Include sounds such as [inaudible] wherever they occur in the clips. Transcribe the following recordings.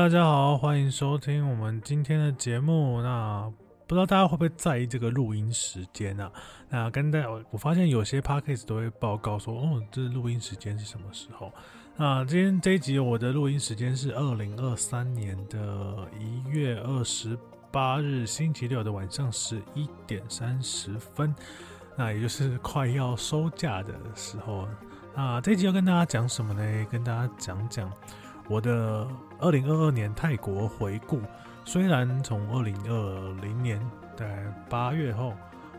大家好，欢迎收听我们今天的节目。那不知道大家会不会在意这个录音时间啊？那跟大家，我发现有些 podcast 都会报告说，哦，这录音时间是什么时候？那今天这一集我的录音时间是二零二三年的一月二十八日星期六的晚上十一点三十分，那也就是快要收假的时候。那这一集要跟大家讲什么呢？跟大家讲讲我的二零二二年泰国回顾。虽然从二零二零年在八月后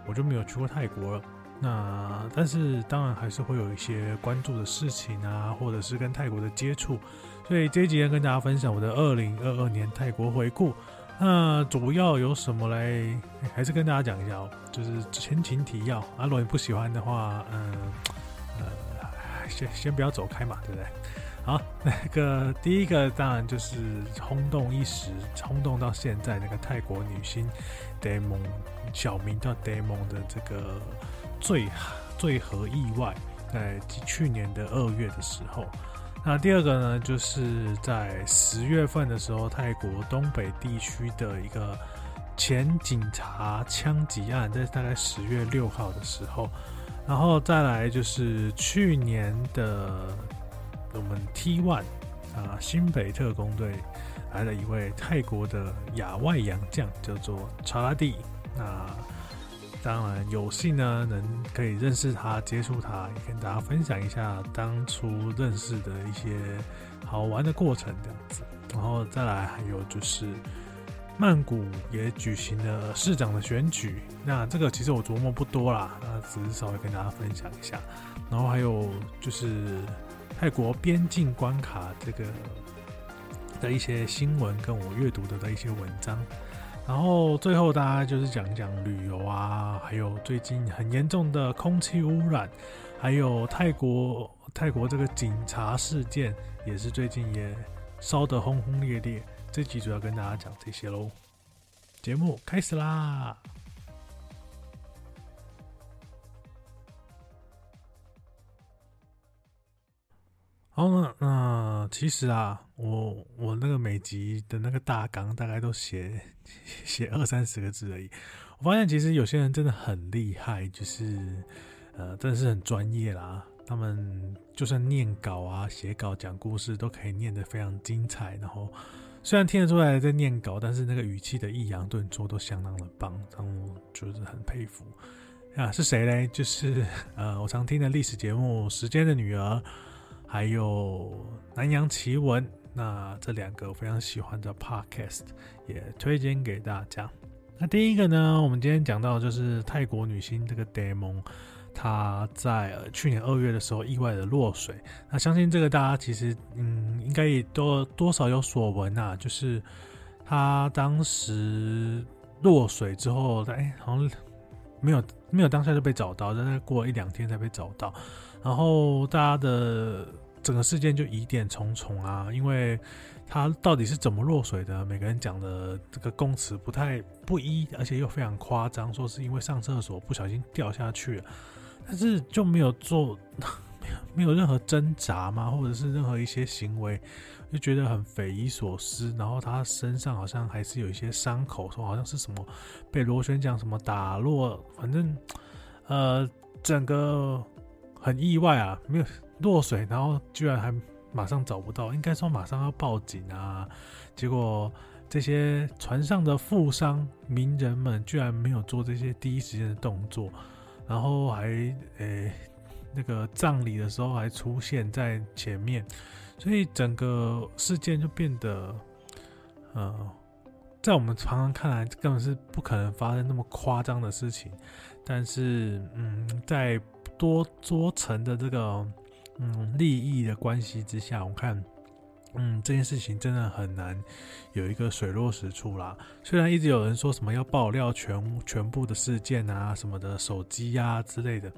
我就没有去过泰国了，那但是当然还是会有一些关注的事情啊，或者是跟泰国的接触。所以这几天跟大家分享我的二零二二年泰国回顾。那主要有什么来？还是跟大家讲一下哦，就是前情提要。啊，如果你不喜欢的话，嗯，呃。先先不要走开嘛，对不对？好，那个第一个当然就是轰动一时，轰动到现在那个泰国女星 Damon 小名叫 Damon 的这个坠坠河意外，在去年的二月的时候。那第二个呢，就是在十月份的时候，泰国东北地区的一个前警察枪击案，在大概十月六号的时候。然后再来就是去年的我们 T1 啊新北特工队来了一位泰国的亚外洋将，叫做查拉蒂。那当然有幸呢，能可以认识他、接触他，跟大家分享一下当初认识的一些好玩的过程这样子。然后再来还有就是。曼谷也举行了市长的选举，那这个其实我琢磨不多啦，那只是稍微跟大家分享一下。然后还有就是泰国边境关卡这个的一些新闻，跟我阅读的的一些文章。然后最后大家就是讲讲旅游啊，还有最近很严重的空气污染，还有泰国泰国这个警察事件，也是最近也烧得轰轰烈烈。这集主要跟大家讲这些喽，节目开始啦！好，那那其实啊，我我那个每集的那个大纲大概都写 [laughs] 写二三十个字而已。我发现其实有些人真的很厉害，就是呃，真的是很专业啦。他们就算念稿啊、写稿、讲故事，都可以念得非常精彩，然后。虽然听得出来在念稿，但是那个语气的抑扬顿挫都相当的棒，让我觉得很佩服。啊，是谁嘞？就是呃，我常听的历史节目《时间的女儿》，还有《南洋奇闻》。那这两个我非常喜欢的 podcast 也推荐给大家。那第一个呢，我们今天讲到就是泰国女星这个 Damon。她在去年二月的时候意外的落水，那相信这个大家其实嗯应该也多多少有所闻啊，就是她当时落水之后，哎好像没有没有当下就被找到，但是过一两天才被找到，然后大家的整个事件就疑点重重啊，因为他到底是怎么落水的，每个人讲的这个供词不太不一，而且又非常夸张，说是因为上厕所不小心掉下去了。但是就没有做，没有没有任何挣扎吗？或者是任何一些行为，就觉得很匪夷所思。然后他身上好像还是有一些伤口，说好像是什么被螺旋桨什么打落，反正呃整个很意外啊，没有落水，然后居然还马上找不到，应该说马上要报警啊。结果这些船上的富商名人们居然没有做这些第一时间的动作。然后还诶，那个葬礼的时候还出现在前面，所以整个事件就变得，呃，在我们常常看来根本是不可能发生那么夸张的事情。但是，嗯，在多多层的这个嗯利益的关系之下，我看。嗯，这件事情真的很难有一个水落石出啦。虽然一直有人说什么要爆料全全部的事件啊，什么的手机呀之类的，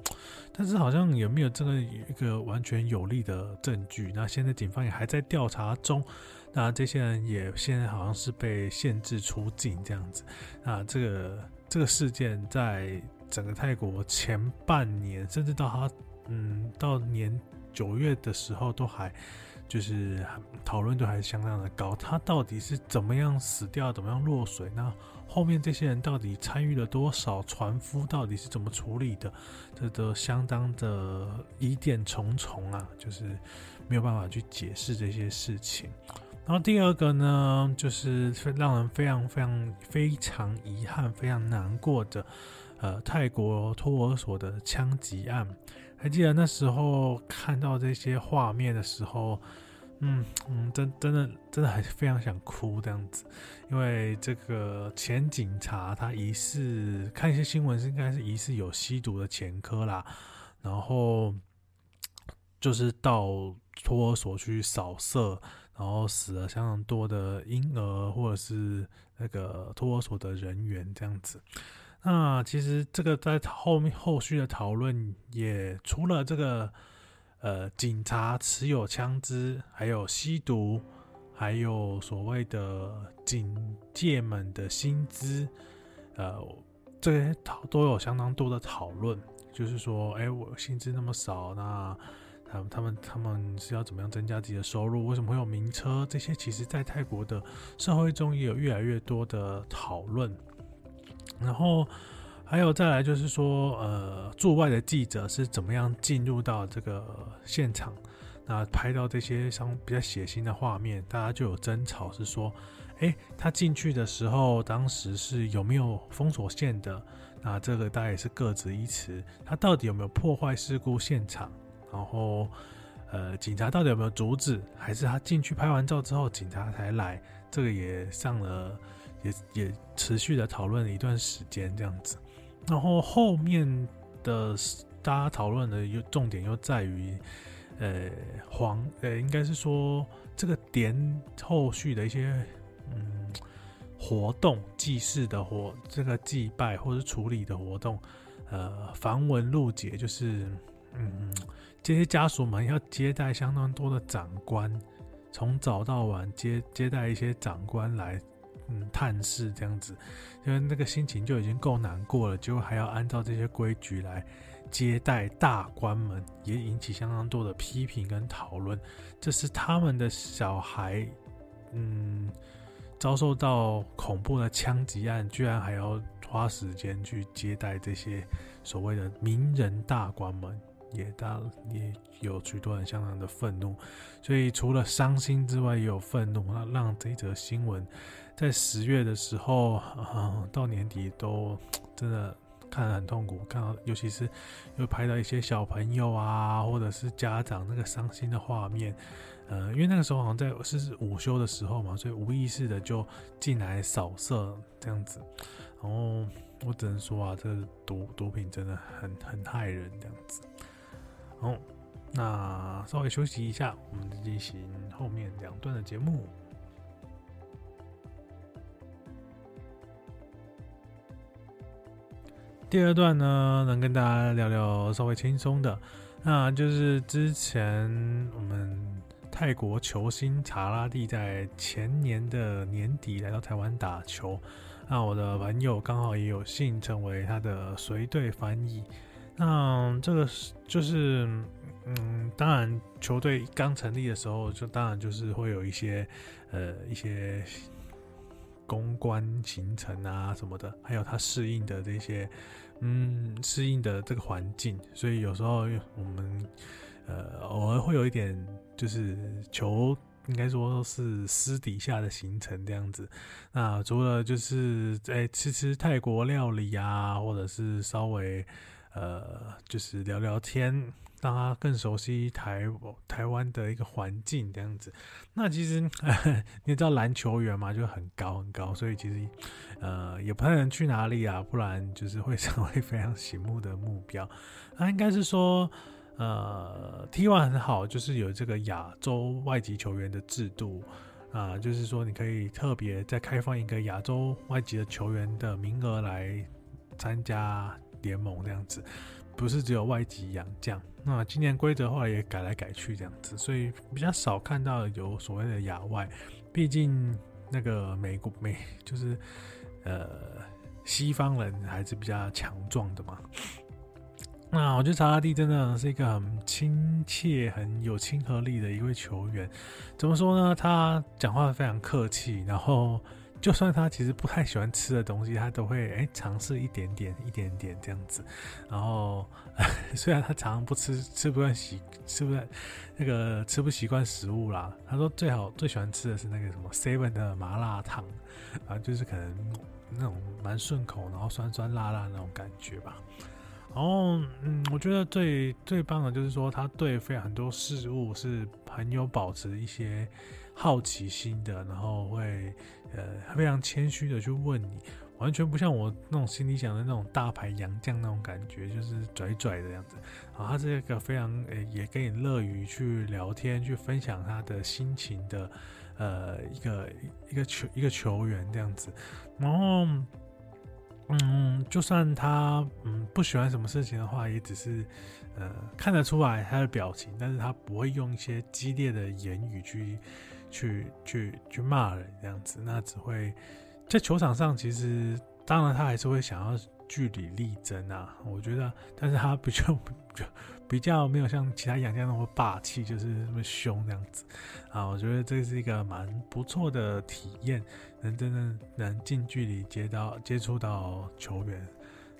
但是好像也没有这个一个完全有力的证据？那现在警方也还在调查中。那这些人也现在好像是被限制出境这样子。那这个这个事件在整个泰国前半年，甚至到他嗯到年九月的时候都还。就是讨论度还是相当的高。他到底是怎么样死掉，怎么样落水？那后面这些人到底参与了多少？船夫到底是怎么处理的？这都相当的疑点重重啊，就是没有办法去解释这些事情。然后第二个呢，就是让人非常非常非常遗憾、非常难过的，呃，泰国托儿所的枪击案。还记得那时候看到这些画面的时候，嗯嗯，真真的真的还是非常想哭这样子，因为这个前警察他疑似看一些新闻是应该是疑似有吸毒的前科啦，然后就是到托儿所去扫射。然后死了相当多的婴儿，或者是那个托儿所的人员这样子。那其实这个在后面后续的讨论，也除了这个呃警察持有枪支，还有吸毒，还有所谓的警戒们的薪资，呃，这些讨都有相当多的讨论。就是说，哎，我薪资那么少，那他们他们是要怎么样增加自己的收入？为什么会有名车？这些其实，在泰国的社会中也有越来越多的讨论。然后还有再来就是说，呃，驻外的记者是怎么样进入到这个现场，那拍到这些相比较血腥的画面，大家就有争吵，是说，哎，他进去的时候，当时是有没有封锁线的？那这个大家也是各执一词。他到底有没有破坏事故现场？然后，呃，警察到底有没有阻止？还是他进去拍完照之后，警察才来？这个也上了，也也持续的讨论了一段时间这样子。然后后面的大家讨论的又重点又在于，呃，黄，呃，应该是说这个点后续的一些嗯活动，祭祀的活，这个祭拜或者处理的活动，呃，繁文缛节，就是嗯。这些家属们要接待相当多的长官，从早到晚接接待一些长官来，嗯，探视这样子，因为那个心情就已经够难过了，结果还要按照这些规矩来接待大官们，也引起相当多的批评跟讨论。这是他们的小孩，嗯，遭受到恐怖的枪击案，居然还要花时间去接待这些所谓的名人大官们。也大也有许多人相当的愤怒，所以除了伤心之外，也有愤怒。那让这则新闻在十月的时候，啊，到年底都真的看得很痛苦。看到尤其是又拍到一些小朋友啊，或者是家长那个伤心的画面，呃，因为那个时候好像在是午休的时候嘛，所以无意识的就进来扫射这样子。然后我只能说啊，这毒毒品真的很很害人这样子。好，那稍微休息一下，我们进行后面两段的节目。第二段呢，能跟大家聊聊稍微轻松的，那就是之前我们泰国球星查拉蒂在前年的年底来到台湾打球，那我的朋友刚好也有幸成为他的随队翻译。那这个是就是，嗯，当然球队刚成立的时候，就当然就是会有一些，呃，一些公关行程啊什么的，还有他适应的这些，嗯，适应的这个环境，所以有时候我们，呃，偶尔会有一点，就是球应该说是私底下的行程这样子。那除了就是在吃吃泰国料理啊，或者是稍微。呃，就是聊聊天，让他更熟悉台台湾的一个环境这样子。那其实 [laughs] 你知道篮球员嘛，就很高很高，所以其实呃也不太能去哪里啊，不然就是会 [laughs] 成为非常醒目的目标。那应该是说，呃，T one 很好，就是有这个亚洲外籍球员的制度啊，就是说你可以特别再开放一个亚洲外籍的球员的名额来参加。联盟这样子，不是只有外籍洋将。那今年规则后来也改来改去这样子，所以比较少看到有所谓的亚外。毕竟那个美国美就是呃西方人还是比较强壮的嘛。那我觉得查拉蒂真的是一个很亲切、很有亲和力的一位球员。怎么说呢？他讲话非常客气，然后。就算他其实不太喜欢吃的东西，他都会哎尝试一点点、一点点这样子。然后 [laughs] 虽然他常常不吃，吃不惯习，吃不惯那个吃不习惯食物啦。他说最好最喜欢吃的是那个什么 seven 的麻辣烫啊，就是可能那种蛮顺口，然后酸酸辣辣那种感觉吧。然后嗯，我觉得最最棒的就是说，他对非常多事物是很有保持一些好奇心的，然后会。呃，非常谦虚的去问你，完全不像我那种心里想的那种大牌洋将那种感觉，就是拽拽的样子。啊，他是一个非常呃，也跟你乐于去聊天、去分享他的心情的，呃，一个一个球一个球员这样子。然后，嗯，就算他嗯不喜欢什么事情的话，也只是呃看得出来他的表情，但是他不会用一些激烈的言语去。去去去骂人这样子，那只会在球场上。其实当然他还是会想要据理力争啊。我觉得，但是他比较 [laughs] 比较没有像其他洋将那么霸气，就是那么凶这样子啊。我觉得这是一个蛮不错的体验，能真正能近距离接到接触到球员。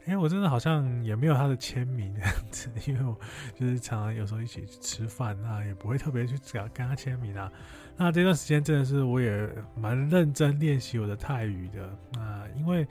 因为我真的好像也没有他的签名这样子，[laughs] 因为我就是常常有时候一起吃饭啊，也不会特别去跟跟他签名啊。那这段时间真的是我也蛮认真练习我的泰语的。那因为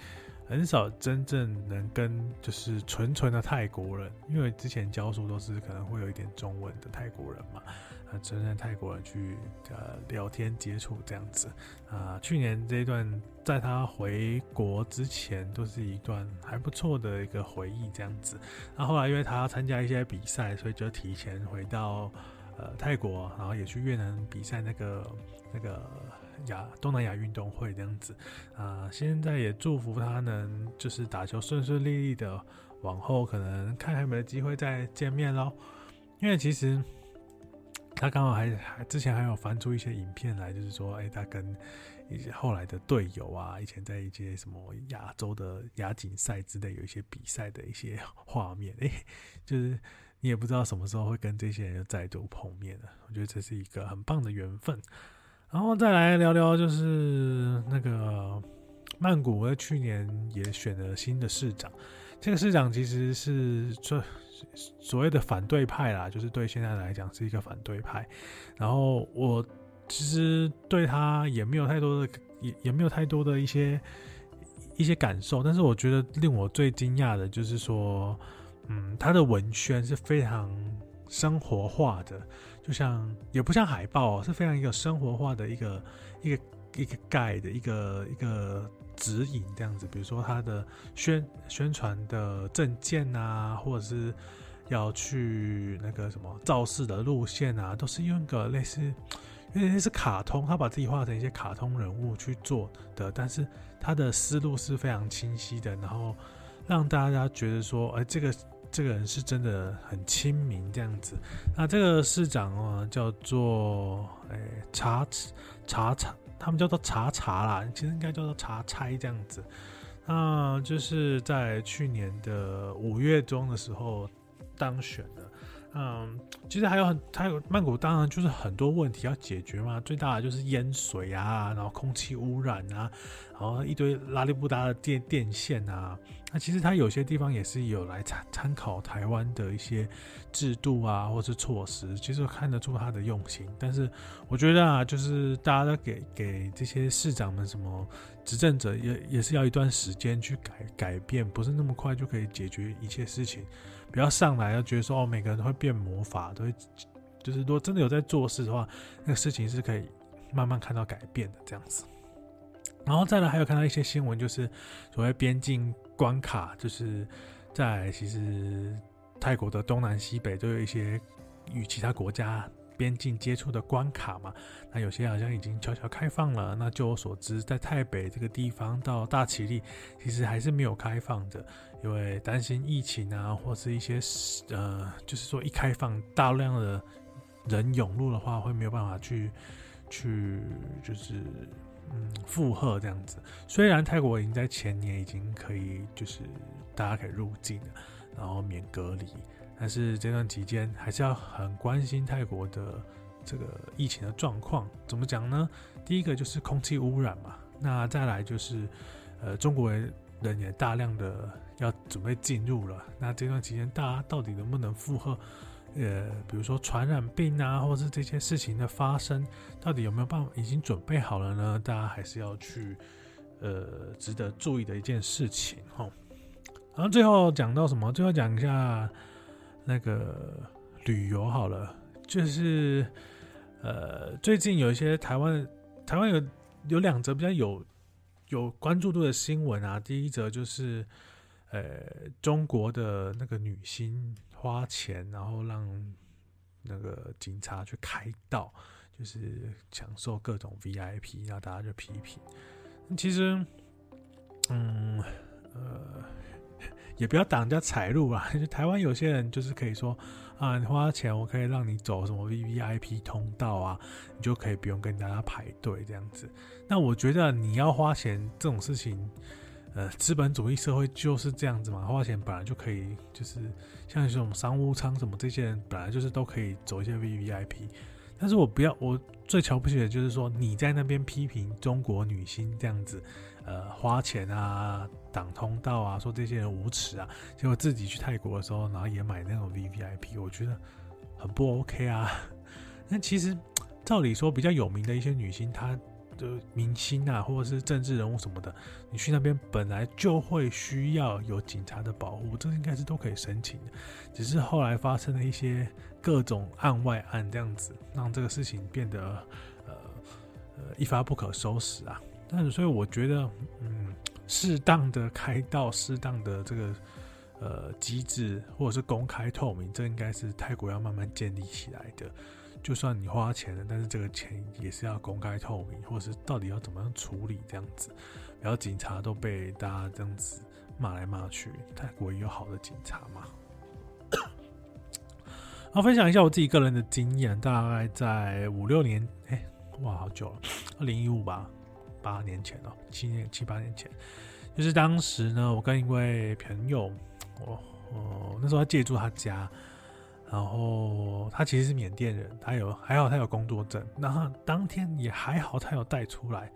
很少真正能跟就是纯纯的泰国人，因为之前教书都是可能会有一点中文的泰国人嘛。啊真正泰国人去呃聊天接触这样子啊，去年这一段在他回国之前都是一段还不错的一个回忆这样子。那后来因为他要参加一些比赛，所以就提前回到呃泰国，然后也去越南比赛那个那个亚东南亚运动会这样子啊。现在也祝福他能就是打球顺顺利利的，往后可能看还有没有机会再见面喽。因为其实。他刚好还还之前还有翻出一些影片来，就是说，哎，他跟一些后来的队友啊，以前在一些什么亚洲的亚锦赛之类有一些比赛的一些 [laughs] 画面，哎，就是你也不知道什么时候会跟这些人又再度碰面了。我觉得这是一个很棒的缘分。然后再来聊聊，就是那个曼谷我在去年也选了新的市长，这个市长其实是。所谓的反对派啦，就是对现在来讲是一个反对派。然后我其实对他也没有太多的，也也没有太多的一些一些感受。但是我觉得令我最惊讶的就是说，嗯，他的文宣是非常生活化的，就像也不像海报，是非常一个生活化的一个一个一个盖的一个一个。指引这样子，比如说他的宣宣传的证件啊，或者是要去那个什么造势的路线啊，都是用个类似，因为是卡通，他把自己画成一些卡通人物去做的，但是他的思路是非常清晰的，然后让大家觉得说，哎，这个这个人是真的很亲民这样子。那这个市长啊，叫做哎查查查。他们叫做查查啦，其实应该叫做查差这样子。那就是在去年的五月中的时候当选的。嗯，其实还有很还有曼谷，当然就是很多问题要解决嘛。最大的就是淹水啊，然后空气污染啊，然后一堆拉力不搭的电电线啊。那其实它有些地方也是有来参参考台湾的一些制度啊，或是措施，其实看得出他的用心。但是我觉得啊，就是大家都给给这些市长们什么执政者也也是要一段时间去改改变，不是那么快就可以解决一切事情。不要上来要觉得说哦，每个人都会变魔法，都会就是如果真的有在做事的话，那个事情是可以慢慢看到改变的这样子。然后再来还有看到一些新闻，就是所谓边境关卡，就是在其实泰国的东南西北都有一些与其他国家。边境接触的关卡嘛，那有些好像已经悄悄开放了。那就我所知，在台北这个地方到大崎利，其实还是没有开放的，因为担心疫情啊，或是一些呃，就是说一开放，大量的人涌入的话，会没有办法去去就是嗯负荷这样子。虽然泰国已经在前年已经可以，就是大家可以入境了。然后免隔离。但是这段期间还是要很关心泰国的这个疫情的状况。怎么讲呢？第一个就是空气污染嘛，那再来就是呃中国人人也大量的要准备进入了。那这段期间大家到底能不能负荷？呃，比如说传染病啊，或者是这些事情的发生，到底有没有办法已经准备好了呢？大家还是要去呃值得注意的一件事情哈。然后最后讲到什么？最后讲一下那个旅游好了，就是呃最近有一些台湾台湾有有两则比较有有关注度的新闻啊。第一则就是呃中国的那个女星。花钱，然后让那个警察去开道，就是享受各种 VIP，然后大家就批评。其实，嗯，呃，也不要挡人家财路啊。就 [laughs] 台湾有些人就是可以说啊，你花钱，我可以让你走什么 VVIP 通道啊，你就可以不用跟大家排队这样子。那我觉得你要花钱这种事情。呃，资本主义社会就是这样子嘛，花钱本来就可以，就是像这种商务舱什么，这些人本来就是都可以走一些 V V I P。但是我不要，我最瞧不起的就是说你在那边批评中国女星这样子，呃，花钱啊，挡通道啊，说这些人无耻啊，结果自己去泰国的时候，然后也买那种 V V I P，我觉得很不 OK 啊。[laughs] 那其实照理说，比较有名的一些女星，她。的明星啊，或者是政治人物什么的，你去那边本来就会需要有警察的保护，这应该是都可以申请的。只是后来发生了一些各种案外案，这样子让这个事情变得呃呃一发不可收拾啊。但是所以我觉得，嗯，适当的开道，适当的这个呃机制，或者是公开透明，这应该是泰国要慢慢建立起来的。就算你花钱了，但是这个钱也是要公开透明，或者是到底要怎么样处理这样子，然后警察都被大家这样子骂来骂去，泰国也有好的警察嘛。[coughs] 好，分享一下我自己个人的经验，大概在五六年，哎，哇，好久了，二零一五吧，八年前哦，七年七八年前，就是当时呢，我跟一位朋友，我那时候他借住他家。然后他其实是缅甸人，他有还好他有工作证，然后当天也还好他有带出来。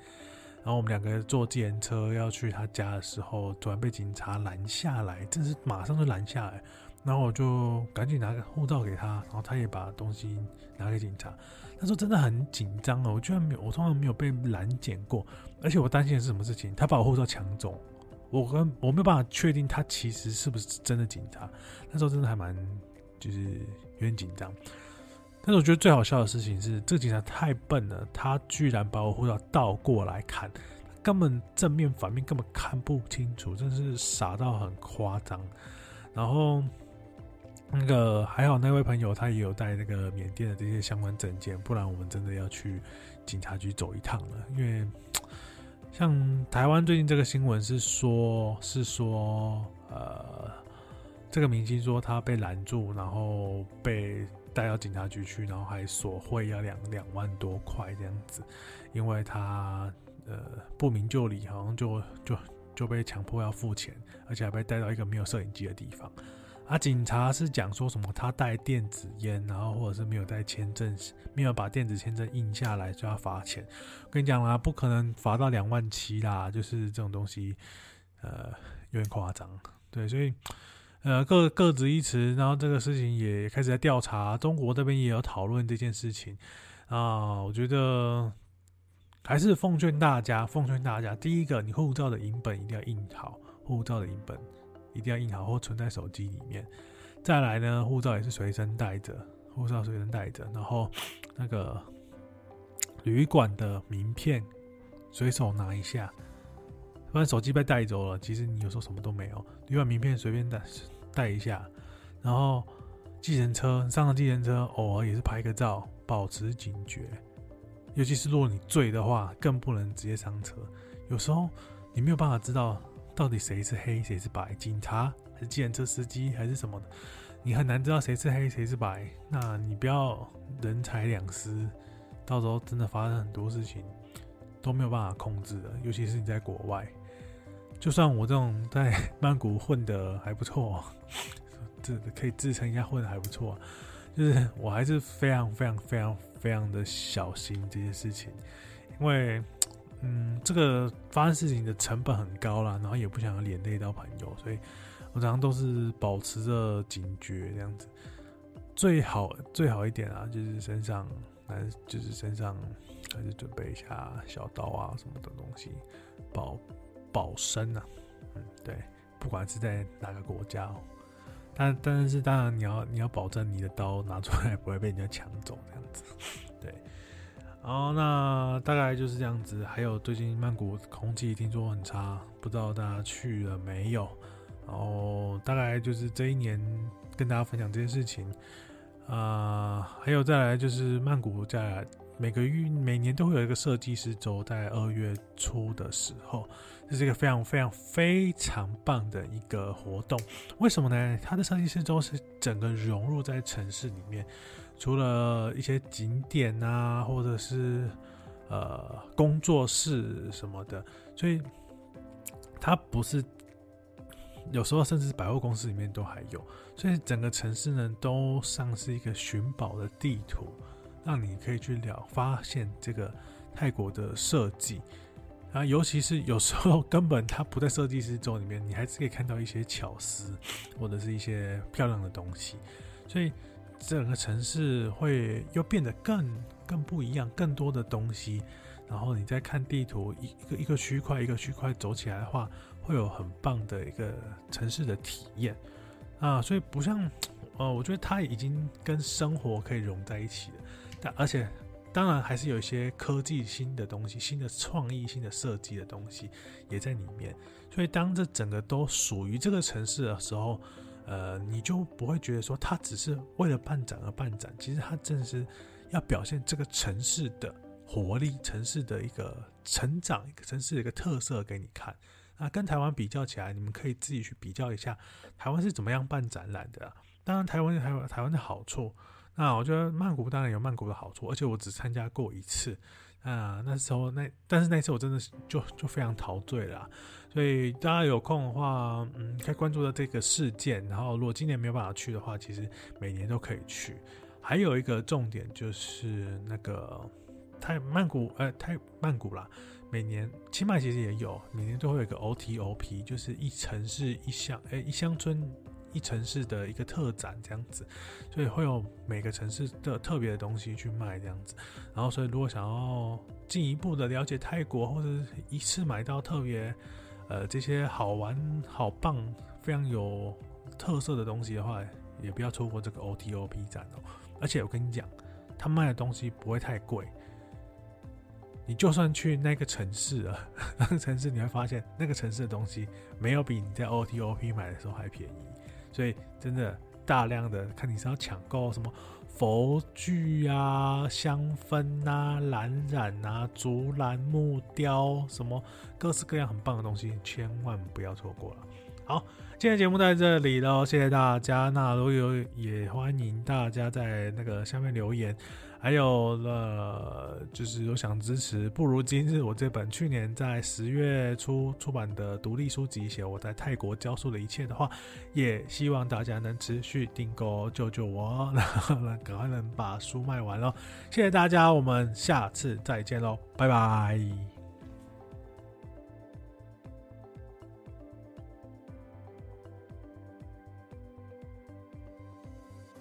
然后我们两个坐计程车要去他家的时候，突然被警察拦下来，真是马上就拦下来。然后我就赶紧拿个护照给他，然后他也把东西拿给警察。他说真的很紧张哦，我居然没有，我从来没有被拦检过，而且我担心的是什么事情？他把我护照抢走，我跟我没有办法确定他其实是不是真的警察。那时候真的还蛮。就是有点紧张，但是我觉得最好笑的事情是，这个警察太笨了，他居然把我护照倒过来看，根本正面反面根本看不清楚，真是傻到很夸张。然后那个还好，那位朋友他也有带那个缅甸的这些相关证件，不然我们真的要去警察局走一趟了。因为像台湾最近这个新闻是说，是说呃。这个明星说他被拦住，然后被带到警察局去，然后还索贿要两两万多块这样子，因为他呃不明就里，好像就就就被强迫要付钱，而且还被带到一个没有摄影机的地方。啊，警察是讲说什么他带电子烟，然后或者是没有带签证，没有把电子签证印下来就要罚钱。跟你讲啦，不可能罚到两万七啦，就是这种东西，呃，有点夸张。对，所以。呃，各各执一词，然后这个事情也开始在调查，中国这边也有讨论这件事情啊。我觉得还是奉劝大家，奉劝大家，第一个，你护照的影本一定要印好，护照的影本一定要印好或存在手机里面。再来呢，护照也是随身带着，护照随身带着，然后那个旅馆的名片随手拿一下，不然手机被带走了，其实你有时候什么都没有，旅馆名片随便带。带一下，然后计程车上了计程车，偶尔也是拍个照，保持警觉。尤其是如果你醉的话，更不能直接上车。有时候你没有办法知道到底谁是黑谁是白，警察还是计程车司机还是什么的，你很难知道谁是黑谁是白。那你不要人财两失，到时候真的发生很多事情都没有办法控制的。尤其是你在国外。就算我这种在曼谷混的还不错，这可以自称一下混的还不错，就是我还是非常非常非常非常的小心这些事情，因为嗯，这个发生事情的成本很高啦，然后也不想要连累到朋友，所以我常常都是保持着警觉这样子。最好最好一点啊，就是身上，男就是身上还是准备一下小刀啊什么的东西，保保身啊。嗯，对，不管是在哪个国家，但但是当然你要你要保证你的刀拿出来不会被人家抢走这样子。对，然后那大概就是这样子。还有最近曼谷空气听说很差，不知道大家去了没有？然后大概就是这一年跟大家分享这件事情。啊，还有再来就是曼谷在每个月每年都会有一个设计师周，在二月初的时候，这是一个非常非常非常棒的一个活动。为什么呢？它的设计师周是整个融入在城市里面，除了一些景点啊，或者是呃工作室什么的，所以它不是。有时候甚至百货公司里面都还有，所以整个城市呢都像是一个寻宝的地图，让你可以去了发现这个泰国的设计啊，尤其是有时候根本它不在设计师周里面，你还是可以看到一些巧思或者是一些漂亮的东西，所以整个城市会又变得更更不一样，更多的东西。然后你再看地图，一一个一个区块一个区块走起来的话。会有很棒的一个城市的体验啊，所以不像，呃，我觉得它已经跟生活可以融在一起了。但而且当然还是有一些科技新的东西、新的创意、新的设计的东西也在里面。所以当这整个都属于这个城市的时候，呃，你就不会觉得说它只是为了办展而办展，其实它正是要表现这个城市的活力、城市的一个成长、一个城市的一个特色给你看。那跟台湾比较起来，你们可以自己去比较一下，台湾是怎么样办展览的。当然，台湾有台湾台湾的好处。那我觉得曼谷当然有曼谷的好处，而且我只参加过一次。啊，那时候那但是那次我真的是就就非常陶醉了。所以大家有空的话，嗯，可以关注到这个事件。然后如果今年没有办法去的话，其实每年都可以去。还有一个重点就是那个泰曼谷，呃，泰曼谷啦。每年清迈其实也有，每年都会有一个 OTOP，就是一城市一乡，哎，一乡村一城市的一个特展这样子，所以会有每个城市的特别的东西去卖这样子。然后，所以如果想要进一步的了解泰国，或者一次买到特别呃这些好玩、好棒、非常有特色的东西的话，也不要错过这个 OTOP 展哦。而且我跟你讲，他卖的东西不会太贵。你就算去那个城市啊，[laughs] 那个城市你会发现，那个城市的东西没有比你在 OTOP 买的时候还便宜，所以真的大量的看你是要抢购什么佛具啊、香氛啊、蓝染啊、竹篮木雕，什么各式各样很棒的东西，千万不要错过了。好，今天节目在这里喽，谢谢大家。那如果有也欢迎大家在那个下面留言。还有了，就是有想支持，不如今日我这本去年在十月初出版的独立书籍，写我在泰国教书的一切的话，也希望大家能持续订购，救救我，然后能，赶快能把书卖完喽。谢谢大家，我们下次再见喽，拜拜。